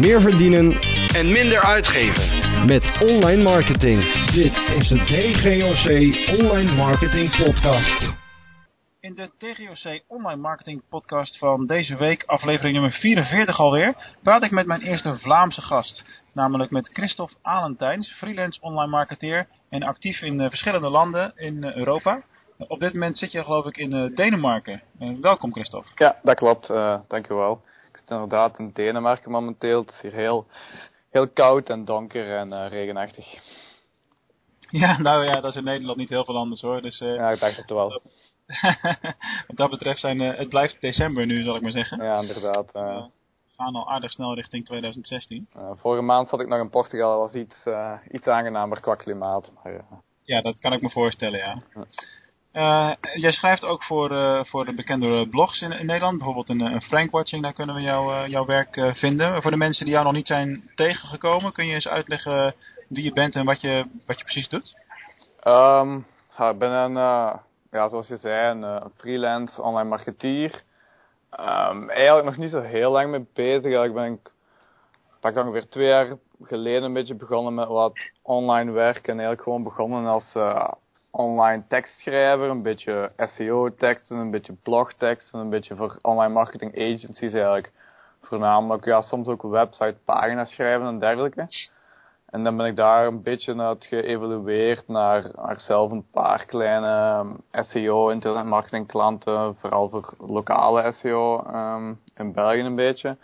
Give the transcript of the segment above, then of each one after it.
meer verdienen en minder uitgeven. met online marketing. Dit is de DGOC Online Marketing Podcast. In de TGOC Online Marketing Podcast van deze week, aflevering nummer 44 alweer, praat ik met mijn eerste Vlaamse gast. Namelijk met Christophe Alentijns, freelance online marketeer en actief in eh, verschillende landen in eh, Europa. op dit moment zit je geloof ik in eh, Denemarken. Welkom Christophe. Ja, dat klopt. eh dankjewel. Ik zit inderdaad in Denemarken momenteel. Het is hier heel, heel koud en donker en eh, regenachtig. Ja, nou ja, dat is in Nederland niet heel veel anders hoor. Dus eh, Ja, ik dacht het wel. wat dat betreft zijn, eh, het blijft december nu zal ik maar zeggen. Ja, inderdaad. We gaan al aardig snel richting 2016. Eh, vorige maand zat ik nog in Portugal. Dat was iets, iets aangenamer qua klimaat. Maar, Ja, dat kan ik me voorstellen, ja. Eh, jij schrijft ook voor, eh, voor de bekende blogs in, Nederland. Bijvoorbeeld een, een Frankwatching, daar kunnen we jou, eh, jouw werk eh, vinden. Voor de mensen die jou nog niet zijn tegengekomen, kun je eens uitleggen wie je bent en wat je, wat je precies doet? Ehm, ik ben een, eh, ja, zoals je zei, een eh, freelance online marketeer. Ehm, eigenlijk nog niet zo heel lang mee bezig. Eigenlijk ben ik, pak dan ongeveer twee jaar geleden een beetje begonnen met wat online werk. En eigenlijk gewoon begonnen als eh, online tekstschrijver. Een beetje SEO-teksten, een beetje blogteksten, een beetje voor online marketing agencies eigenlijk. Voornamelijk, ja, soms ook website-pagina's schrijven en dergelijke. En dan ben ik daar een beetje uit geëvalueerd naar, naar zelf een paar kleine um, SEO, internetmarketing klanten, vooral voor lokale SEO um, in België een beetje.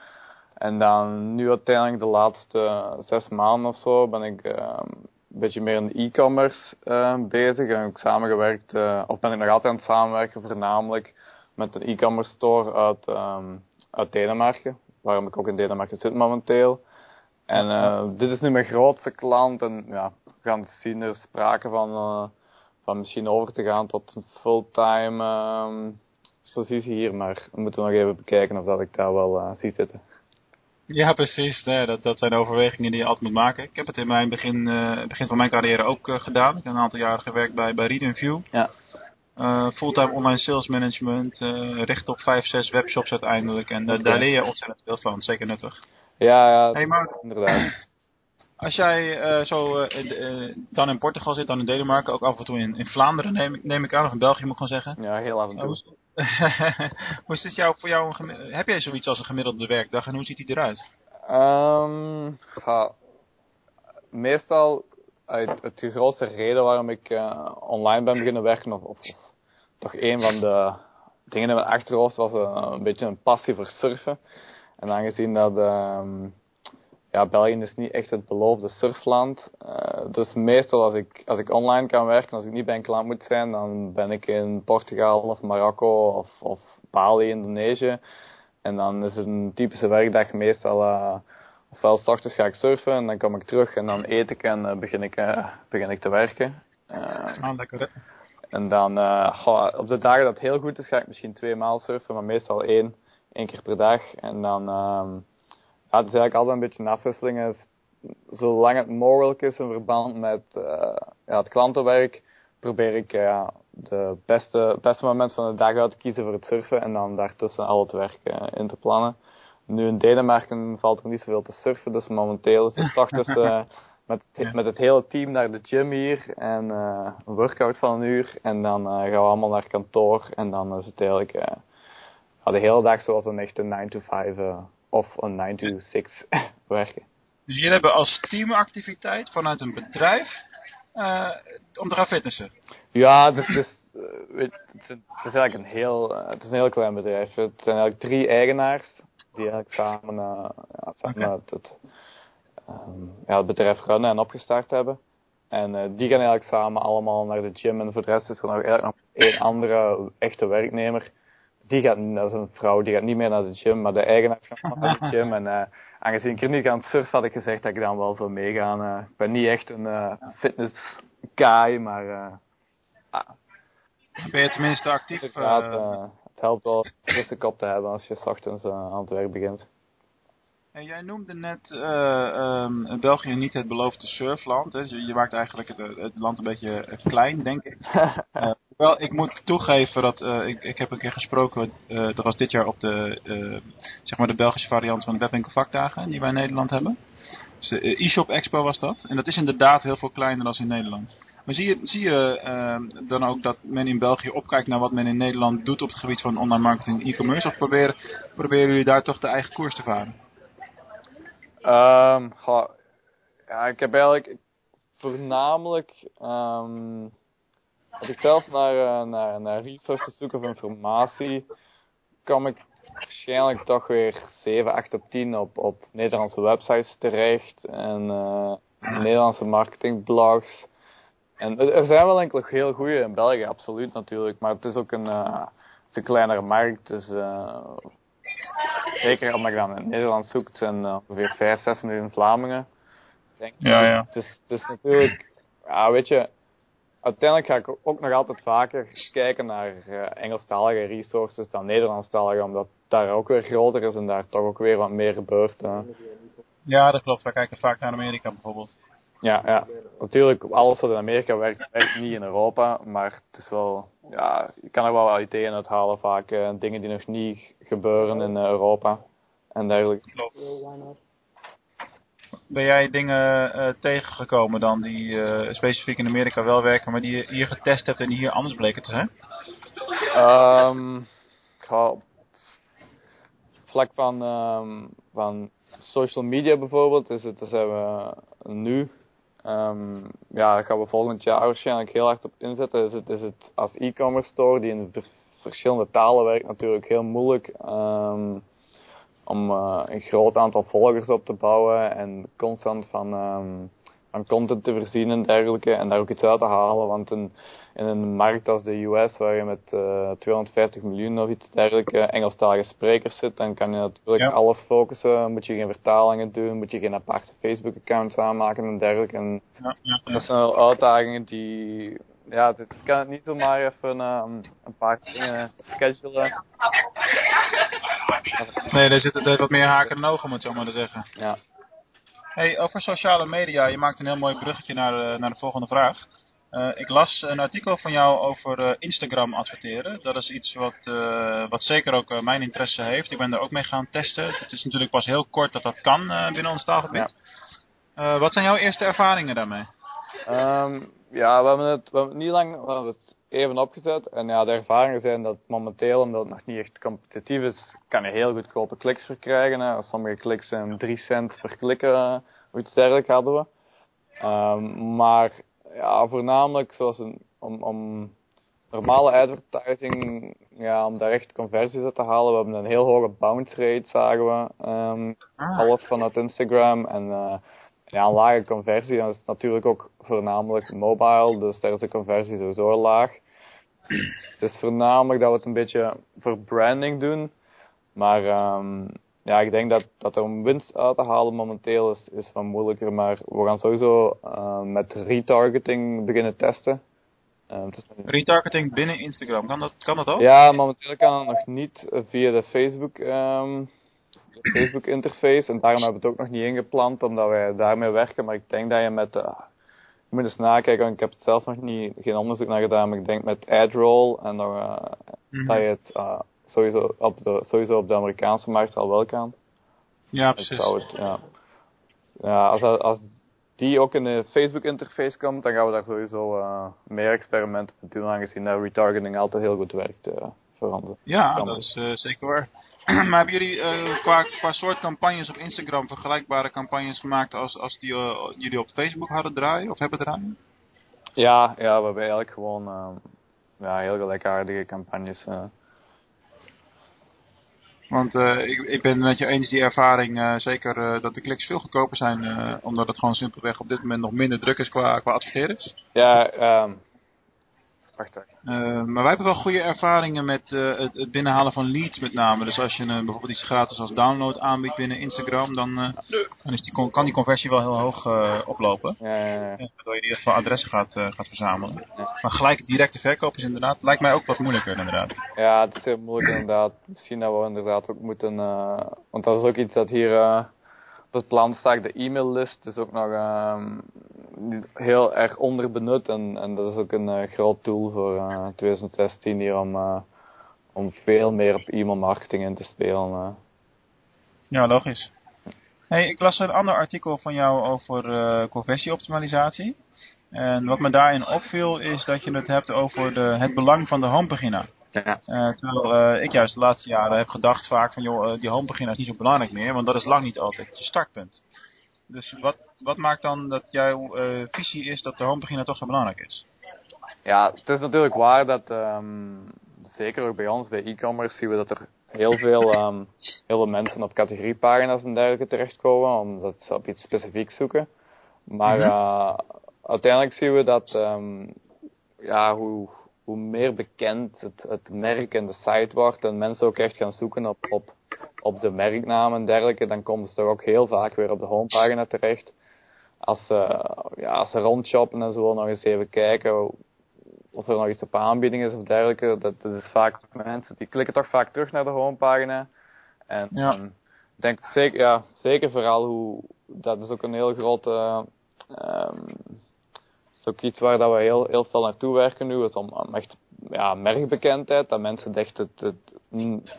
En dan nu uiteindelijk de laatste zes maanden of zo ben ik um, een beetje meer in e-commerce uh, bezig. En ik samengewerkt, uh, of ben ik nog altijd aan het samenwerken, voornamelijk met een e-commerce store uit, um, uit Denemarken, waarom ik ook in Denemarken zit momenteel. En uh, dit is nu mijn grootste klant en ja, we gaan zien, er sprake van, van misschien over te gaan tot een fulltime positie hier, maar we moeten nog even bekijken of dat ik daar wel zie zitten. Ja, precies. Nee, dat, dat zijn overwegingen die je altijd moet maken. Ik heb het in mijn begin, begin van mijn carrière ook gedaan. Ik heb een aantal jaren gewerkt bij, bij Read View. Ja. fulltime online sales management, richt op 5, 6 webshops uiteindelijk. En okay. daar leer je ontzettend veel van, zeker nuttig. Ja, ja, hey, maar, inderdaad. Als jij zo dan in Portugal zit, dan in Denemarken, ook af en toe in, in Vlaanderen neem ik, neem ik aan, of in België moet ik gewoon zeggen. Ja, heel af en toe. hoe is dit jou, voor jou, een, heb jij zoiets als een gemiddelde werkdag en hoe ziet die eruit? Um, meestal, uit, het de grootste reden waarom ik online ben beginnen werken, of, toch een van de dingen in mijn achterhoofd was een beetje een passie voor surfen. En aangezien dat um, ja, België is niet echt het beloofde surfland. Uh, dus meestal als ik, als ik online kan werken, als ik niet bij een klant moet zijn, dan ben ik in Portugal of Marokko of, of Bali, Indonesië. En dan is het een typische werkdag meestal, uh, ofwel s ochtends ga ik surfen en dan kom ik terug en dan eet ik en uh, begin, ik, begin ik te werken. ah, lekker hè? En dan, goh, op de dagen dat het heel goed is, ga ik misschien twee maal surfen, maar meestal één één keer per dag. En dan, um, ja, het is eigenlijk altijd een beetje een afwisseling. Is, zolang het mogelijk is in verband met uh, ja, het klantenwerk, probeer ik uh, de beste, beste moment van de dag uit te kiezen voor het surfen en dan daartussen al het werk uh, in te plannen. Nu in Denemarken valt er niet zoveel te surfen, dus momenteel is het ochtends met, het, met het hele team naar de gym hier en een workout van een uur. En dan gaan we allemaal naar kantoor en dan is het eigenlijk ja, de hele dag zoals een echte 9 to 5 uh, of een 9 to 6 werken. Dus jullie hebben als teamactiviteit vanuit een bedrijf uh, om te gaan fitnessen? Ja, het is, het is, het is eigenlijk een heel, het is een heel klein bedrijf. Het zijn eigenlijk drie eigenaars die eigenlijk samen, ja, samen okay. het, het, um, ja, het bedrijf runnen en opgestart hebben. En die gaan eigenlijk samen allemaal naar de gym en voor de rest is er nog eigenlijk nog één andere echte werknemer die gaat, dat is een vrouw, die gaat niet meer naar de gym, maar de eigenaar gaat naar de gym. En uh, aangezien ik er niet aan het surfen had ik gezegd dat ik dan wel zou meegaan. Uh, ik ben niet echt een uh, fitness guy, maar... ah. Ben je tenminste actief? Inderdaad, het helpt wel een frisse kop te hebben als je s ochtends aan het werk begint. En jij noemde net um, België niet het beloofde surfland. Hè? Je, je maakt eigenlijk het, het, land een beetje klein, denk ik. Wel, ik moet toegeven dat uh, ik, ik heb een keer gesproken, uh, dat was dit jaar op de, uh, zeg maar de Belgische variant van de webwinkel vakdagen die wij in Nederland hebben. Dus de e-shop expo was dat. En dat is inderdaad heel veel kleiner dan in Nederland. Maar zie je, zie je dan ook dat men in België opkijkt naar wat men in Nederland doet op het gebied van online marketing en e-commerce? Of proberen, proberen jullie daar toch de eigen koers te varen? Um, ja, ik heb eigenlijk voornamelijk um, als ik zelf naar, naar, naar resources zoek of informatie, kom ik waarschijnlijk toch weer 7, 8 op 10 op, op Nederlandse websites terecht en uh, Nederlandse marketingblogs. En er zijn wel enkele heel goede in België, absoluut natuurlijk, maar het is ook een, uh, het is een kleinere markt, dus uh, zeker omdat je dan in Nederland zoekt, zijn ongeveer 5, 6 miljoen Vlamingen. Denk, ja, ja. Het is, het is natuurlijk, ja, weet je, uiteindelijk ga ik ook nog altijd vaker kijken naar uh, Engelstalige resources dan Nederlandstalige, omdat daar ook weer groter is en daar toch ook weer wat meer gebeurt. Uh. Ja, dat klopt. Wij kijken vaak naar Amerika bijvoorbeeld. Ja, ja. Natuurlijk, alles wat in Amerika werkt, werkt niet in Europa, maar het is wel, ja, je kan er wel wat ideeën uithalen vaak, uh, dingen die nog niet gebeuren in Europa en dergelijke. Klopt ben jij dingen uh, tegengekomen dan die uh, specifiek in Amerika wel werken, maar die je hier getest hebt en die hier anders bleken te zijn? Um, op vlak van, um, van social media bijvoorbeeld, is het, daar zijn we nu. Um, ja, daar gaan we volgend jaar waarschijnlijk heel hard op inzetten. Is het, is het als e-commerce store die in verschillende talen werkt natuurlijk heel moeilijk. Om uh, een groot aantal volgers op te bouwen en constant van, um, van content te voorzien en dergelijke en daar ook iets uit te halen. Want in, in een markt als de US, waar je met uh, eh, 250 miljoen of iets dergelijke Engelstalige sprekers zit, dan kan je natuurlijk ja. alles focussen. Moet je geen vertalingen doen, moet je geen aparte Facebook-accounts aanmaken en dergelijke. En ja, ja, dat zijn wel uitdagingen die ja, het kan het niet zomaar even uh, een paar dingen schedulen. Nee, er zitten wat meer haken en ogen, zo maar te zeggen. Ja. Hey, over sociale media, je maakt een heel mooi bruggetje naar, uh, naar de volgende vraag. Uh, ik las een artikel van jou over uh, Instagram adverteren. Dat is iets wat, wat zeker ook mijn interesse heeft. Ik ben daar ook mee gaan testen. Het is natuurlijk pas heel kort dat dat kan binnen ons taalgebied. Ja. wat zijn jouw eerste ervaringen daarmee? Um, ja, we hebben, het, we hebben het niet lang we hebben het even opgezet. En ja, de ervaringen zijn dat momenteel, omdat het nog niet echt competitief is, kan je heel goedkope kliks verkrijgen. Hè. Sommige kliks zijn 3 cent per klik, uh, of iets dergelijks hadden we. Um, maar ja, voornamelijk zoals een, om, om normale advertising, ja, om daar echt conversies uit te halen. We hebben een heel hoge bounce rate, zagen we. Um, ah. Alles vanuit Instagram en... Uh, ja, een lage conversie. Dat is natuurlijk ook voornamelijk mobile, dus daar is de conversie sowieso laag. Het is voornamelijk dat we het een beetje voor branding doen. Maar um, ja, ik denk dat, dat er om winst uit te halen momenteel is, is wat moeilijker. Maar we gaan sowieso uh, met retargeting beginnen testen. Um, retargeting binnen Instagram, kan dat, kan dat ook? Ja, momenteel kan het nog niet via de Facebook um, Facebook interface. En daarom hebben we het ook nog niet ingepland, omdat wij daarmee werken. Maar ik denk dat je met, uh, je moet eens nakijken, want ik heb het zelf nog niet, geen onderzoek naar gedaan, maar ik denk met AdRoll en dan, uh, mm-hmm. dat je het uh, sowieso, op de, sowieso op de Amerikaanse markt al wel kan. Ja, precies. Het, ja. ja, als, als die ook in de Facebook interface komt, dan gaan we daar sowieso meer experimenten op doen, aangezien dat retargeting altijd heel goed werkt voor ons. Ja, dat is zeker waar. maar hebben jullie uh, qua, qua soort campagnes op Instagram vergelijkbare campagnes gemaakt als, als die uh, jullie op Facebook hadden draaien of hebben draaien? Ja, ja we hebben eigenlijk gewoon uh, ja, heel gelijkaardige campagnes. Want ik, ik ben met je eens die ervaring, zeker dat de kliks veel goedkoper zijn, omdat het gewoon simpelweg op dit moment nog minder druk is qua, qua adverteerders. Ja, um, uh, maar wij hebben wel goede ervaringen met uh, het, het, binnenhalen van leads met name. Dus als je uh, bijvoorbeeld iets gratis als download aanbiedt binnen Instagram, dan, dan is die, kan die conversie wel heel hoog oplopen. Ja, ja, ja. Waardoor je in ieder geval adressen gaat, gaat verzamelen. Maar gelijk directe verkoop is inderdaad, lijkt mij ook wat moeilijker inderdaad. Ja, het is heel moeilijk inderdaad. Misschien dat we inderdaad ook moeten, want dat is ook iets dat hier op het plan staat. De e-maillist is ook nog, niet heel erg onderbenut en, en dat is ook een eh, groot tool voor eh, 2016 hier om, eh, om veel meer op e-mail marketing in te spelen. eh. Ja, logisch. Hey, ik las een ander artikel van jou over eh conversieoptimalisatie. En wat me daarin opviel is dat je het hebt over de, het belang van de homepagina. Ja. Eh, terwijl eh, ik juist de laatste jaren heb gedacht vaak van joh, eh, die homepagina is niet zo belangrijk meer, want dat is lang niet altijd je startpunt. Dus wat, wat maakt dan dat jouw eh, visie is dat de homepagina toch zo belangrijk is? Ja, het is natuurlijk waar dat, ehm, zeker ook bij ons, bij e-commerce, zien we dat er heel veel, ehm, heel veel mensen op categoriepagina's en dergelijke terechtkomen, omdat ze op iets specifieks zoeken. Maar Mhm. eh, uiteindelijk zien we dat, ehm, ja, hoe, hoe meer bekend het, het merk en de site wordt en mensen ook echt gaan zoeken op, op, op de merknaam en dergelijke, dan komen ze toch ook heel vaak weer op de homepagina terecht. Als ze, ja, als ze rondshoppen en zo nog eens even kijken of er nog iets op aanbieding is of dergelijke, dat, dat is vaak mensen die klikken toch vaak terug naar de homepagina. En Ja. denk zeker, ja, zeker vooral hoe, dat is ook een heel grote, ehm is ook iets waar dat we heel, heel veel naartoe werken nu, is om, om echt, ja, merkbekendheid, dat mensen echt het, het,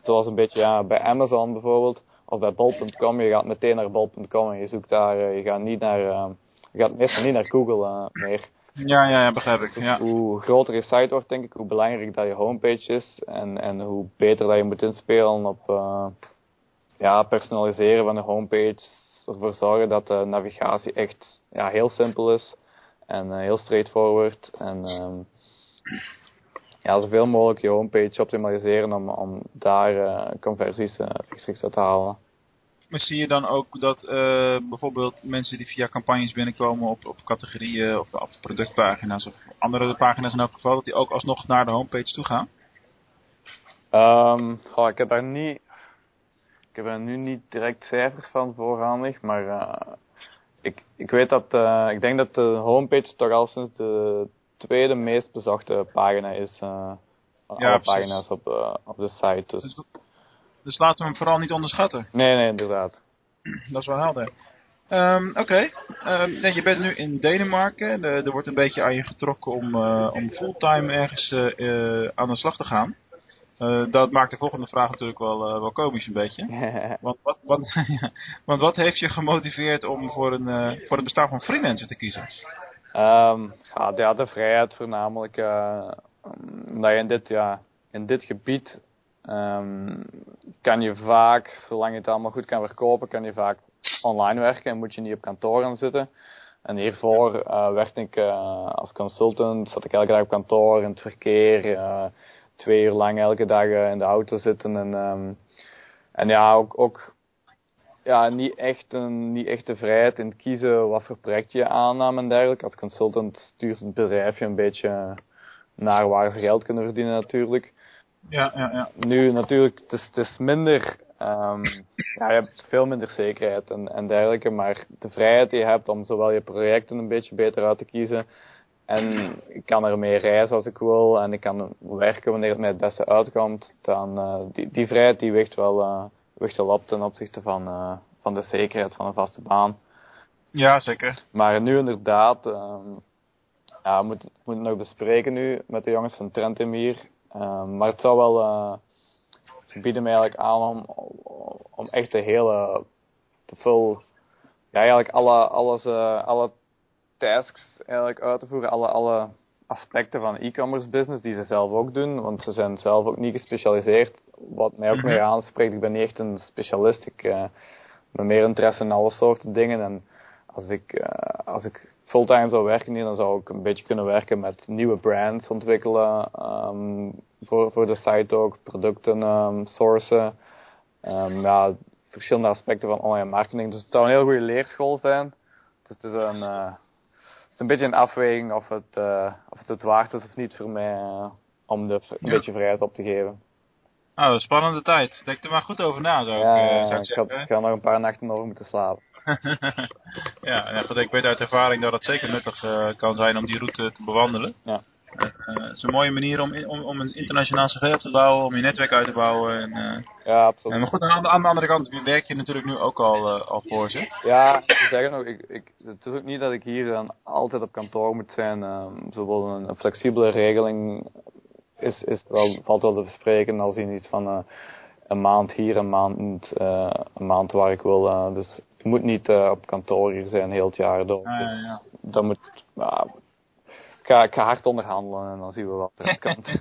zoals een beetje, ja, bij Amazon bijvoorbeeld, of bij bol.com, je gaat meteen naar bol.com en je zoekt daar, eh, je gaat niet naar, eh, je gaat meestal niet naar Google eh, meer. Ja, ja, ja begrijp ik. Dus Ja. Hoe groter je site wordt, denk ik, hoe belangrijk dat je homepage is. En, en hoe beter dat je moet inspelen op eh, ja, personaliseren van de homepage. Ervoor zorgen dat de navigatie echt ja, heel simpel is. En eh, heel straightforward. En ehm, ja, zoveel mogelijk je homepage optimaliseren om, om daar eh, conversies rechtstreeks uit te halen. Maar zie je dan ook dat eh, bijvoorbeeld mensen die via campagnes binnenkomen op, op categorieën of, of productpagina's of andere pagina's in elk geval, dat die ook alsnog naar de homepage toe gaan? Ehm goh, ik heb daar niet, ik heb er nu niet direct cijfers van voorhandig, maar ik, ik weet dat, eh, ik denk dat de homepage toch al sinds de tweede meest bezochte pagina is, uh, Ja, pagina's op, eh, op de site. Dus, Dus, dus laten we hem vooral niet onderschatten. nee, nee, inderdaad. Dat is wel helder. Ehm, Oké, Ehm, nee, je bent nu in Denemarken. De- er wordt een beetje aan je getrokken om, om fulltime ergens aan de slag te gaan. Eh, dat maakt de volgende vraag natuurlijk wel, eh, wel komisch een beetje. Want wat, wat, want wat heeft je gemotiveerd om voor, een, eh, voor het bestaan van freelancer te kiezen? Ehm ja, ja, de vrijheid voornamelijk. je in dit, ja, in dit gebied ehm, kan je vaak, zolang je het allemaal goed kan verkopen, kan je vaak online werken en moet je niet op kantoor gaan zitten. En hiervoor werkte ik als consultant, zat ik elke dag op kantoor in het verkeer, twee uur lang elke dag eh, in de auto zitten. En, ehm, en ja, ook, ook ja, niet echt, een, niet echt de vrijheid in het kiezen wat voor project je aannam en dergelijke. Als consultant stuurt het bedrijf je een beetje naar waar ze geld kunnen verdienen natuurlijk. Ja, ja, ja. Nu natuurlijk, het is, het is minder, ehm, ja, je hebt veel minder zekerheid en, en dergelijke, maar de vrijheid die je hebt om zowel je projecten een beetje beter uit te kiezen en ik kan ermee reizen als ik wil en ik kan werken wanneer het mij het beste uitkomt, dan eh, die, die vrijheid die weegt wel, eh, weegt wel op ten opzichte van, eh, van de zekerheid van een vaste baan. ja zeker. Maar nu inderdaad, ehm ja, we moeten moet het nog bespreken nu met de jongens van Trentum hier. Maar het zou wel, ze bieden mij eigenlijk aan om, om echt de hele, de full, ja eigenlijk alle, alles, alle tasks eigenlijk uit te voeren, alle, alle aspecten van e-commerce business die ze zelf ook doen, want ze zijn zelf ook niet gespecialiseerd, wat mij ook Mhm. meer aanspreekt. Ik ben niet echt een specialist, ik ben meer interesse in alle soorten dingen en als ik, eh, als ik fulltime zou werken hier, dan zou ik een beetje kunnen werken met nieuwe brands ontwikkelen, ehm, voor, voor de site ook, producten ehm, sourcen, Ehm, ja, verschillende aspecten van online marketing. Dus het zou een heel goede leerschool zijn. Dus het is een, eh, is een beetje een afweging of het, eh, of het het waard is of niet voor mij eh, om de, een Ja. beetje vrijheid op te geven. Nou, een spannende tijd. Denk er maar goed over na, zou ik, Ja, eh, zou ik ik, ga, zeggen. ik ga nog een paar nachten over moeten slapen. ja, ja goed, ik weet uit ervaring dat het zeker nuttig kan zijn om die route te bewandelen. Ja. Eh, het is een mooie manier om, om, om een internationaal cv op te bouwen, om je netwerk uit te bouwen. En, eh, Ja, absoluut. en maar goed, aan de, aan de andere kant werk je natuurlijk nu ook al, eh, al voor ze. Ja, ik zeg het nog, ik, ik, het is ook niet dat ik hier dan altijd op kantoor moet zijn. Um, bijvoorbeeld een, een flexibele regeling is, is wel, valt wel te bespreken als je iets van uh, een maand hier, een maand, uh, een maand waar ik wil. Uh, dus ik moet niet op kantoor hier zijn heel het jaar door. Dus ja. dat moet, ga, ik ga hard onderhandelen en dan zien we wat er komt.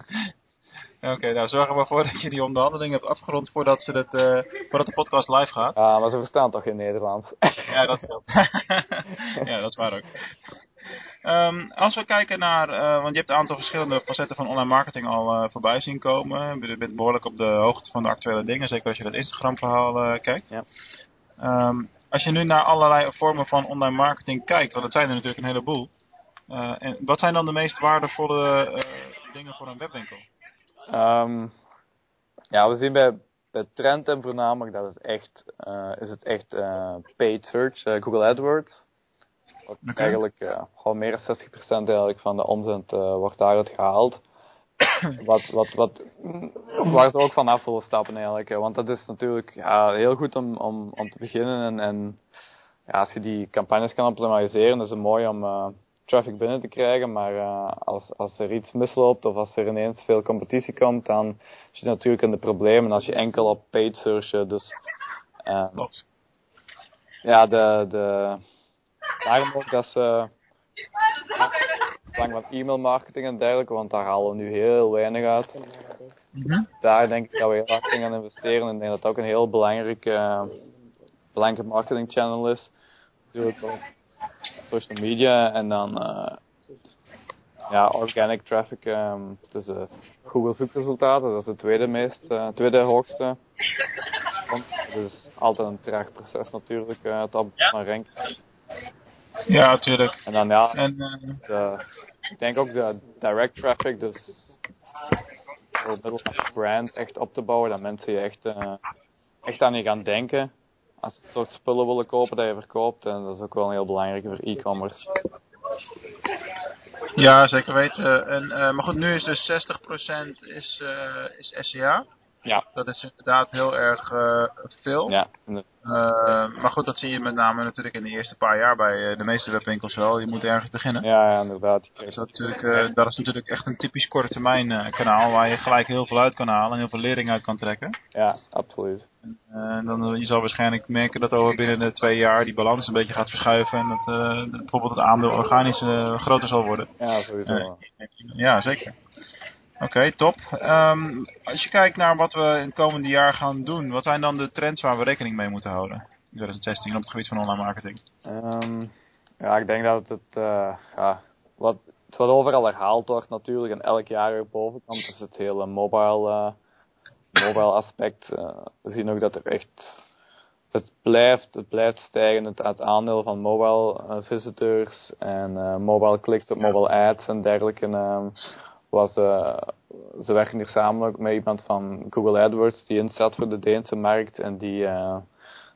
Oké, nou zorg er maar voor dat je die onderhandeling hebt afgerond voordat, ze dat, voordat de podcast live gaat. Ja, maar ze verstaan toch in Nederland? ja, dat wel. ja, dat is waar ook. Um, als we kijken naar, uh, want je hebt een aantal verschillende facetten van online marketing al uh, voorbij zien komen. Je bent behoorlijk op de hoogte van de actuele dingen, zeker als je dat Instagram verhaal kijkt. Ja. Um, als je nu naar allerlei vormen van online marketing kijkt, want dat zijn er natuurlijk een heleboel. En wat zijn dan de meest waardevolle dingen voor een webwinkel? Um, ja, we zien bij, bij Trendtem voornamelijk dat het echt, is het echt paid search, Google AdWords. Wat Okay. eigenlijk gewoon meer dan 60% eigenlijk van de omzet wordt daaruit gehaald. wat, wat, wat, waar ze ook van af willen stappen eigenlijk. Want dat is natuurlijk ja, heel goed om, om, om te beginnen. En, en ja, als je die campagnes kan optimaliseren, is het mooi om traffic binnen te krijgen. Maar als, als er iets misloopt of als er ineens veel competitie komt, dan zit je natuurlijk in de problemen als je enkel op paid search. Dus Klopt. ja, de, de Daarom ook dat ze lang van e-mail marketing en dergelijke, want daar halen we nu heel weinig uit. Mm -hmm. Daar denk ik dat we heel hard in gaan investeren en ik denk dat dat ook een heel belangrijke, uh, belangrijke marketing channel is. Natuurlijk social media en dan uh, ja, organic traffic, um, dus uh, Google zoekresultaten, dat is de tweede meest, uh, tweede hoogste. Dat is altijd een traag proces natuurlijk, uh, het op van ranking. Ja, natuurlijk. En dan ja, en, de, ik denk ook de direct traffic, dus door middel van brand echt op te bouwen, dat mensen je echt, echt aan je gaan denken. Als soort spullen willen kopen dat je verkoopt, en dat is ook wel heel belangrijke voor e-commerce. Ja, zeker weten. En, uh, maar goed, nu is dus 60% is, uh, is SEA. Ja. Dat is inderdaad heel erg uh, veel. Ja. Uh, maar goed, dat zie je met name natuurlijk in de eerste paar jaar bij uh, de meeste webwinkels wel. Je moet ergens beginnen. Ja, ja inderdaad. Dus dat, natuurlijk, dat is natuurlijk echt een typisch korte termijn kanaal waar je gelijk heel veel uit kan halen en heel veel lering uit kan trekken. Ja, absoluut. En dan, je zal waarschijnlijk merken dat over binnen de twee jaar die balans een beetje gaat verschuiven en dat, dat bijvoorbeeld het aandeel organisch groter zal worden. Ja, sowieso. ja, zeker. Oké, okay, top. Um, als je kijkt naar wat we in het komende jaar gaan doen, wat zijn dan de trends waar we rekening mee moeten houden in 2016 op het gebied van online marketing? Um, ja, ik denk dat het, uh, ja, wat, wat overal herhaald wordt natuurlijk en elk jaar weer boven komt, is het hele mobile, uh, mobile aspect. Uh, we zien ook dat er echt, het blijft, het blijft stijgen, het, het aandeel van mobile visitors en mobile clicks op mobile ads en dergelijke. Um, was, uh, ze werken hier samen met iemand van Google AdWords die inzet voor de Deense markt en die, uh,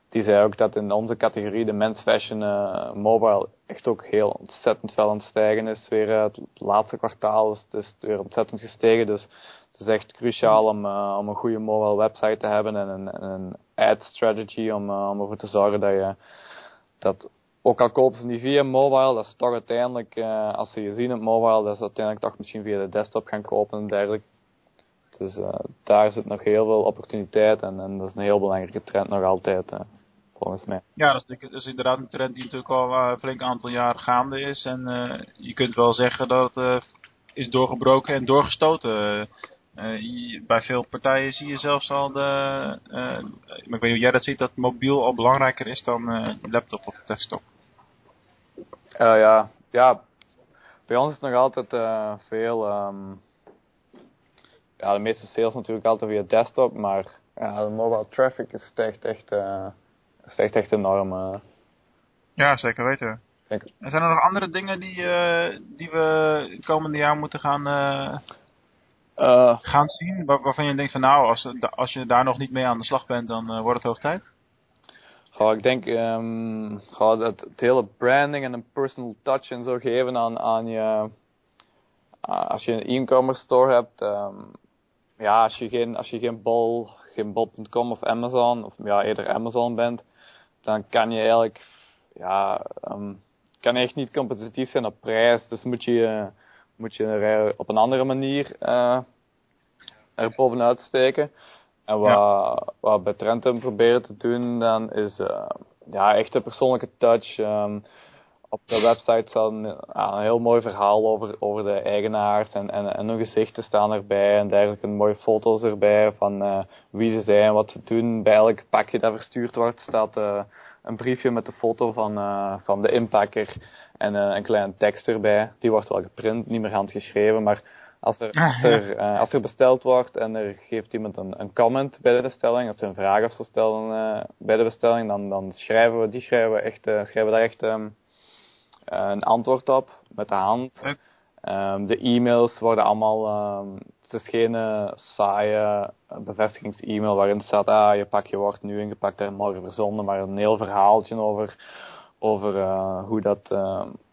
die zei ook dat in onze categorie de men's fashion uh, mobile echt ook heel ontzettend fel aan het stijgen is. Weer het laatste kwartaal is het weer ontzettend gestegen, dus het is echt cruciaal om, om een goede mobile website te hebben en een, en een ad strategy om, om ervoor te zorgen dat je dat ook al kopen ze niet via mobile, dat is toch uiteindelijk, uh, als ze je zien op mobile, dat ze uiteindelijk toch misschien via de desktop gaan kopen en dergelijke. Dus uh, daar zit nog heel veel opportuniteit en, en dat is een heel belangrijke trend nog altijd, uh, volgens mij. Ja, dat is, dat is, inderdaad een trend die natuurlijk al een flink aantal jaar gaande is. En je kunt wel zeggen dat het is doorgebroken en doorgestoten. Bij veel partijen zie je zelfs al de, maar ik weet niet hoe jij dat ziet, dat mobiel al belangrijker is dan laptop of desktop. Ja, ja, bij ons is het nog altijd veel, um, ja, de meeste sales natuurlijk altijd via desktop, maar ja, de mobile traffic is echt echt, is echt, echt enorm. Ja, zeker weten. Zeker. En zijn er nog andere dingen die, die we het komende jaar moeten gaan, gaan zien, waar, waarvan je denkt van nou, als, als je daar nog niet mee aan de slag bent, dan wordt het hoog tijd? Goh, ik denk um, goh, dat het hele branding en een personal touch en zo geven aan, aan, je, als je een e-commerce store hebt, ehm, ja, als je geen, als je geen bol, geen bol.com of Amazon, of ja, eerder Amazon bent, dan kan je eigenlijk, ja, um, kan echt niet competitief zijn op prijs. Dus moet je, moet je er op een andere manier uh, er bovenuit steken. En wat, ja. wat bij Trentum proberen te doen dan is uh, ja, echt een persoonlijke touch. Um, op de website staat een, een, heel mooi verhaal over, over de eigenaars en, en, en hun gezichten staan erbij en dergelijke. Mooie foto's erbij van uh, wie ze zijn, wat ze doen. Bij elk pakje dat verstuurd wordt staat uh, een briefje met de foto van, uh, van de inpakker en een kleine tekst erbij. Die wordt wel geprint, niet meer handgeschreven, maar als er, als er, uh, als er besteld wordt en er geeft iemand een, een comment bij de bestelling, als ze een vraag of zo stellen uh, bij de bestelling, dan, dan schrijven we, die schrijven we echt, schrijven daar echt um, een antwoord op met de hand. Um, de e-mails worden allemaal, um, het is geen saaie bevestigings-e-mail waarin staat, ah, je pakje wordt nu ingepakt en morgen verzonden, maar een heel verhaaltje over, over hoe, dat,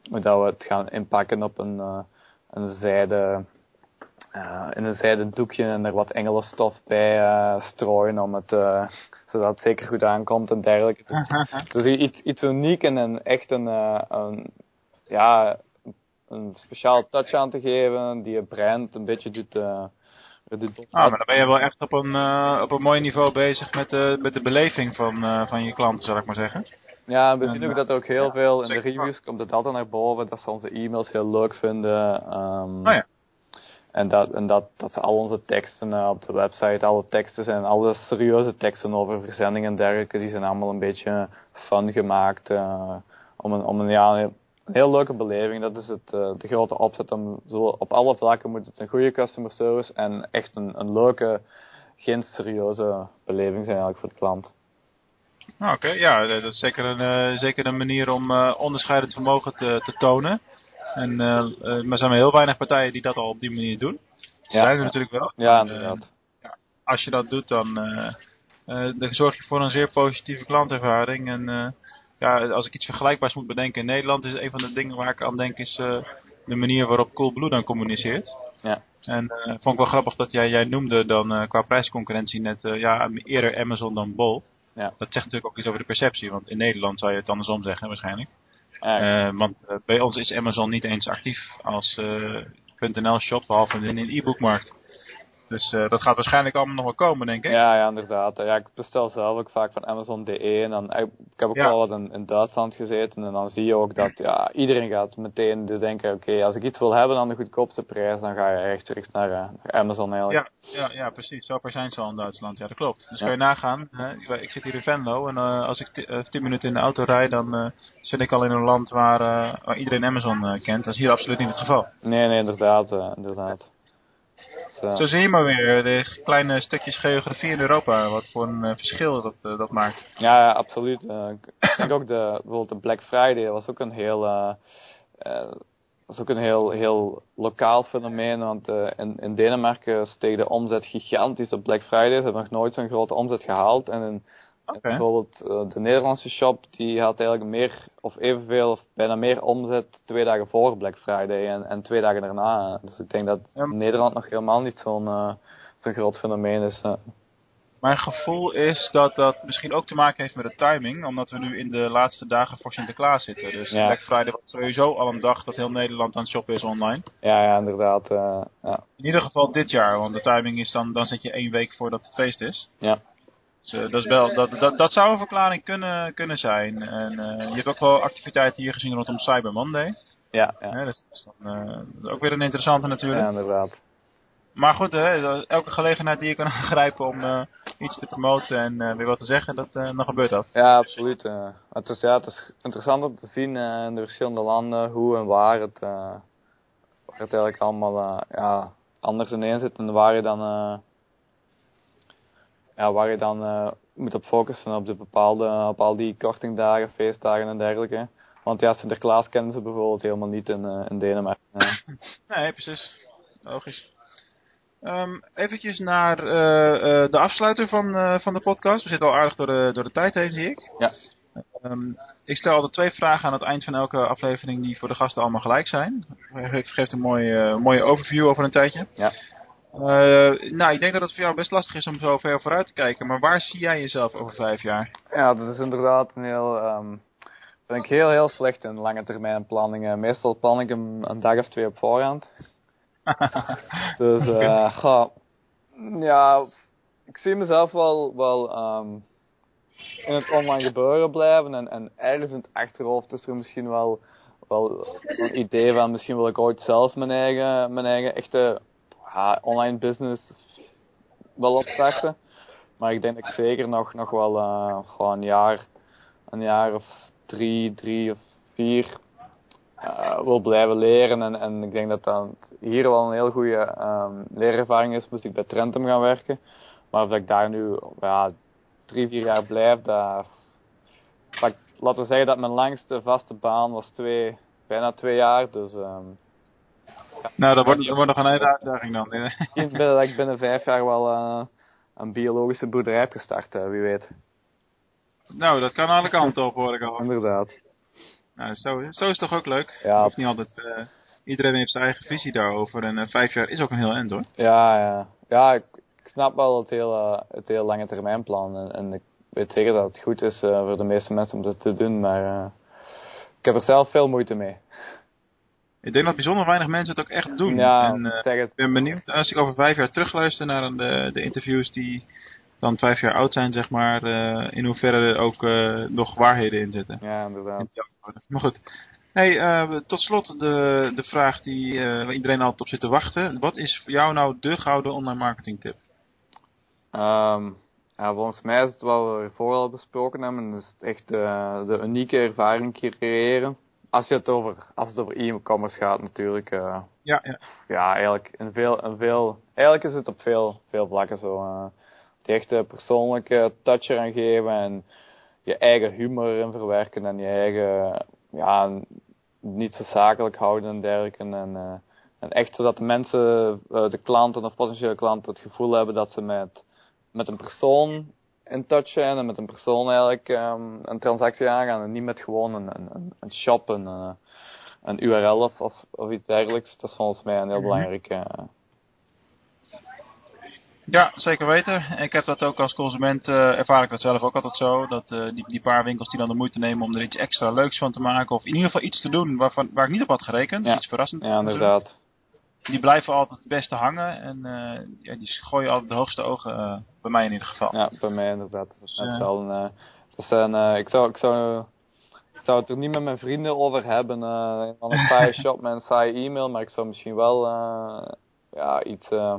hoe dat we het gaan inpakken op een, een zijde uh, in een zijden doekje en er wat engelenstof bij uh, strooien om het, uh, zodat het zeker goed aankomt en dergelijke. Dus, dus iets, iets uniek en een, echt een, een, ja, een speciaal touch aan te geven die je brand een beetje doet, doet Ah, maar dan ben je wel echt op een, op een mooi niveau bezig met de, met de beleving van, van je klanten, zal ik maar zeggen. Ja, we zien ook dat er ook heel ja, veel in de reviews komt het altijd naar boven, dat ze onze e-mails heel leuk vinden. Um, oh ja. En dat, en dat, dat ze al onze teksten uh, op de website, alle teksten zijn, alle serieuze teksten over verzending en dergelijke, die zijn allemaal een beetje fun gemaakt. Uh, om een, om een, ja, een heel leuke beleving. Dat is het, uh, de grote opzet. Om zo, op alle vlakken moet het een goede customer service en echt een, een leuke, geen serieuze beleving zijn eigenlijk voor de klant. Oké, okay, ja, dat is zeker een, zeker een manier om onderscheidend vermogen te, te tonen. En, uh, maar er zijn maar heel weinig partijen die dat al op die manier doen. Ja, zijn er natuurlijk wel. Ja, inderdaad. ja, als je dat doet, dan, dan zorg je voor een zeer positieve klantervaring. En ja, als ik iets vergelijkbaars moet bedenken in Nederland, is een van de dingen waar ik aan denk, is de manier waarop Coolblue dan communiceert. Ja. En uh, vond ik wel grappig dat jij, jij noemde dan uh, qua prijsconcurrentie net uh, ja, eerder Amazon dan Bol. Ja. Dat zegt natuurlijk ook iets over de perceptie, want in Nederland zou je het andersom zeggen waarschijnlijk. Uh, want uh, bij ons is Amazon niet eens actief als uh, .nl shop, behalve in de e-bookmarkt. Dus dat gaat waarschijnlijk allemaal nog wel komen, denk ik. Ja, ja, inderdaad. Ja, ik bestel zelf ook vaak van Amazon.de. En dan, ik, heb ook ja. wel wat in, in, Duitsland gezeten. En dan zie je ook dat ja, iedereen gaat meteen dus denken, oké, okay, als ik iets wil hebben aan de goedkoopste prijs, dan ga je rechtstreeks naar, naar Amazon eigenlijk. Ja, ja, ja, precies. Zo zijn ze al in Duitsland. Ja, dat klopt. Dus ja. kan je nagaan. Hè? Ik zit hier in Venlo. En als ik tien minuten in de auto rijd, dan zit ik al in een land waar, waar iedereen Amazon kent. Dat is hier absoluut niet het geval. Nee, nee, inderdaad. inderdaad. Zo zie je maar weer, de kleine stukjes geografie in Europa, wat voor een uh, verschil dat, dat maakt. Ja, absoluut. Ik denk ook de, bijvoorbeeld de Black Friday was ook een heel, was ook een heel, heel lokaal fenomeen, want in, in Denemarken steeg de omzet gigantisch op Black Friday. Ze hebben nog nooit zo'n grote omzet gehaald. En in, okay. bijvoorbeeld de Nederlandse shop, die had eigenlijk meer of evenveel of bijna meer omzet twee dagen voor Black Friday en, en twee dagen daarna. Dus ik denk dat ja. Nederland nog helemaal niet zo'n uh, zo'n groot fenomeen is. Uh. Mijn gevoel is dat dat misschien ook te maken heeft met de timing, omdat we nu in de laatste dagen voor Sinterklaas zitten. Dus ja. Black Friday was sowieso al een dag dat heel Nederland aan het shoppen is online. Ja, ja inderdaad. Ja. In ieder geval dit jaar, want de timing is dan, dan zit je één week voordat het feest is. Ja. Dus, uh, dat, is wel, dat, dat, dat zou een verklaring kunnen, kunnen zijn. En uh, je hebt ook wel activiteiten hier gezien rondom Cyber Monday. Ja, ja. dus, dus dan, uh, dat is ook weer een interessante natuurlijk. Ja, inderdaad. Maar goed, hè, elke gelegenheid die je kan aangrijpen om iets te promoten en weer wat te zeggen, dat, dan gebeurt dat. Ja, absoluut. het, is, ja, het is interessant om te zien in de verschillende landen hoe en waar het, waar het eigenlijk allemaal ja, anders ineen zit en waar je dan ja, waar je dan uh, moet op focussen op, de bepaalde, op al die kortingdagen, feestdagen en dergelijke. Want ja, Sinterklaas kennen ze bijvoorbeeld helemaal niet in, uh, in Denemarken. nee, precies. Logisch. Um, eventjes naar uh, de afsluiter van, van de podcast. We zitten al aardig door de, door de tijd heen, zie ik. Ja. Ehm, ik stel altijd twee vragen aan het eind van elke aflevering die voor de gasten allemaal gelijk zijn. Het geeft een mooie, mooie overview over een tijdje. Ja. Uh, nou, ik denk dat het voor jou best lastig is om zo ver vooruit te kijken. Maar waar zie jij jezelf over vijf jaar? Ja, dat is inderdaad een heel... Um, ben ik heel, heel slecht in lange termijn planningen. Meestal plan ik hem een dag of twee op voorhand. dus, uh, okay. ga, ja, ik zie mezelf wel, wel um, in het online gebeuren blijven. En, en ergens in het achterhoofd is er misschien wel, wel een idee van, misschien wil ik ooit zelf mijn eigen, mijn eigen echte ja, online business wel opstarten. Maar ik denk dat ik zeker nog, nog wel uh, gewoon een jaar, een jaar of drie, drie of vier uh, wil blijven leren. En, en ik denk dat dat hier wel een heel goede um, leerervaring is. Moest ik bij Trentum gaan werken. Maar of ik daar nu ja, drie, vier jaar blijf, dat, laten we zeggen dat mijn langste vaste baan was twee, bijna twee jaar. Dus um, nou, dat wordt, dat wordt nog een hele uitdaging dan. ik ben dat ik binnen vijf jaar wel uh, een biologische boerderij heb gestart, uh, wie weet. Nou, dat kan alle kanten op, hoor ik al. Inderdaad. Nou, zo, zo is het toch ook leuk? Ja. Of niet altijd, uh, iedereen heeft zijn eigen visie daarover. En vijf jaar is ook een heel eind, hoor. Ja, ja. Ja, ik, ik snap wel het hele, het hele lange termijn plan. En, en ik weet zeker dat het goed is voor de meeste mensen om dat te doen, maar ik heb er zelf veel moeite mee. Ik denk dat bijzonder weinig mensen het ook echt doen. Ja, en, uh, het. Ik ben benieuwd, als ik over vijf jaar terugluister naar de, de interviews die dan vijf jaar oud zijn, zeg maar, uh, in hoeverre er ook uh, nog waarheden in zitten. Ja, inderdaad. Maar goed. Hey, tot slot de, de vraag die iedereen altijd op zit te wachten. Wat is voor jou nou de gouden online marketing tip? Um, ja, volgens mij is het wat we vooral al besproken hebben. Dus echt de unieke ervaring creëren als je het over, als het over e-commerce gaat natuurlijk. Uh, ja, ja. Ja, eigenlijk in veel, in veel, eigenlijk is het op veel, veel vlakken zo. Uh, die echte persoonlijke touch eraan geven en je eigen humor erin verwerken en je eigen, ja, niet zo zakelijk houden en dergelijke. En, uh, en echt zodat de mensen, de klanten of potentiële klanten het gevoel hebben dat ze met, met een persoon in touch en met een persoon eigenlijk um, een transactie aangaan en niet met gewoon een, een, een shop, een, uh, een URL of, of, of iets dergelijks. Dat is volgens mij een heel belangrijk. Uh... Ja, zeker weten. Ik heb dat ook als consument, uh, ervaar ik dat zelf ook altijd zo. Dat uh, die, die paar winkels die dan de moeite nemen om er iets extra leuks van te maken. Of in ieder geval iets te doen waarvan, waar ik niet op had gerekend. Ja. Iets verrassends. Ja, inderdaad. Die blijven altijd het beste hangen. En uh, ja, die gooien altijd de hoogste ogen, uh, bij mij in ieder geval. Ja, bij mij inderdaad. Dat is net uh, ik, zou, ik, zou, ik zou het er niet met mijn vrienden over hebben. Uh, van een saaie shop met een saaie e-mail. Maar ik zou misschien wel uh, ja, iets... Uh,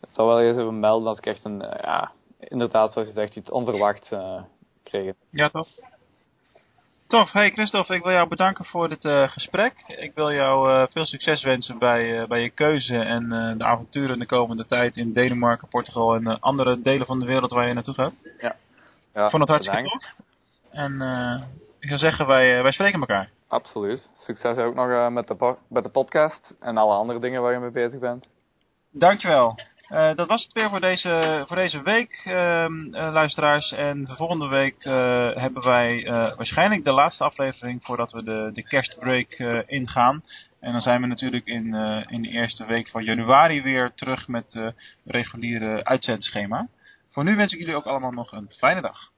ik zou wel eens even melden dat ik echt een... Ja, inderdaad, zoals je zegt, iets onverwachts uh, kreeg. Ja, toch? Tof. Hey Christophe, ik wil jou bedanken voor dit uh, gesprek. Ik wil jou uh, veel succes wensen bij, uh, bij je keuze en de avonturen de komende tijd in Denemarken, Portugal en andere delen van de wereld waar je naartoe gaat. Ja. ja ik vond het hartstikke tof. En ik zou zeggen, wij, wij spreken elkaar. Absoluut. Succes ook nog met, de met de podcast en alle andere dingen waar je mee bezig bent. Dankjewel. Uh, dat was het weer voor deze, voor deze week, uh, uh, luisteraars. En de volgende week hebben wij waarschijnlijk de laatste aflevering voordat we de, de kerstbreak ingaan. En dan zijn we natuurlijk in, in de eerste week van januari weer terug met het reguliere uitzendschema. Voor nu wens ik jullie ook allemaal nog een fijne dag.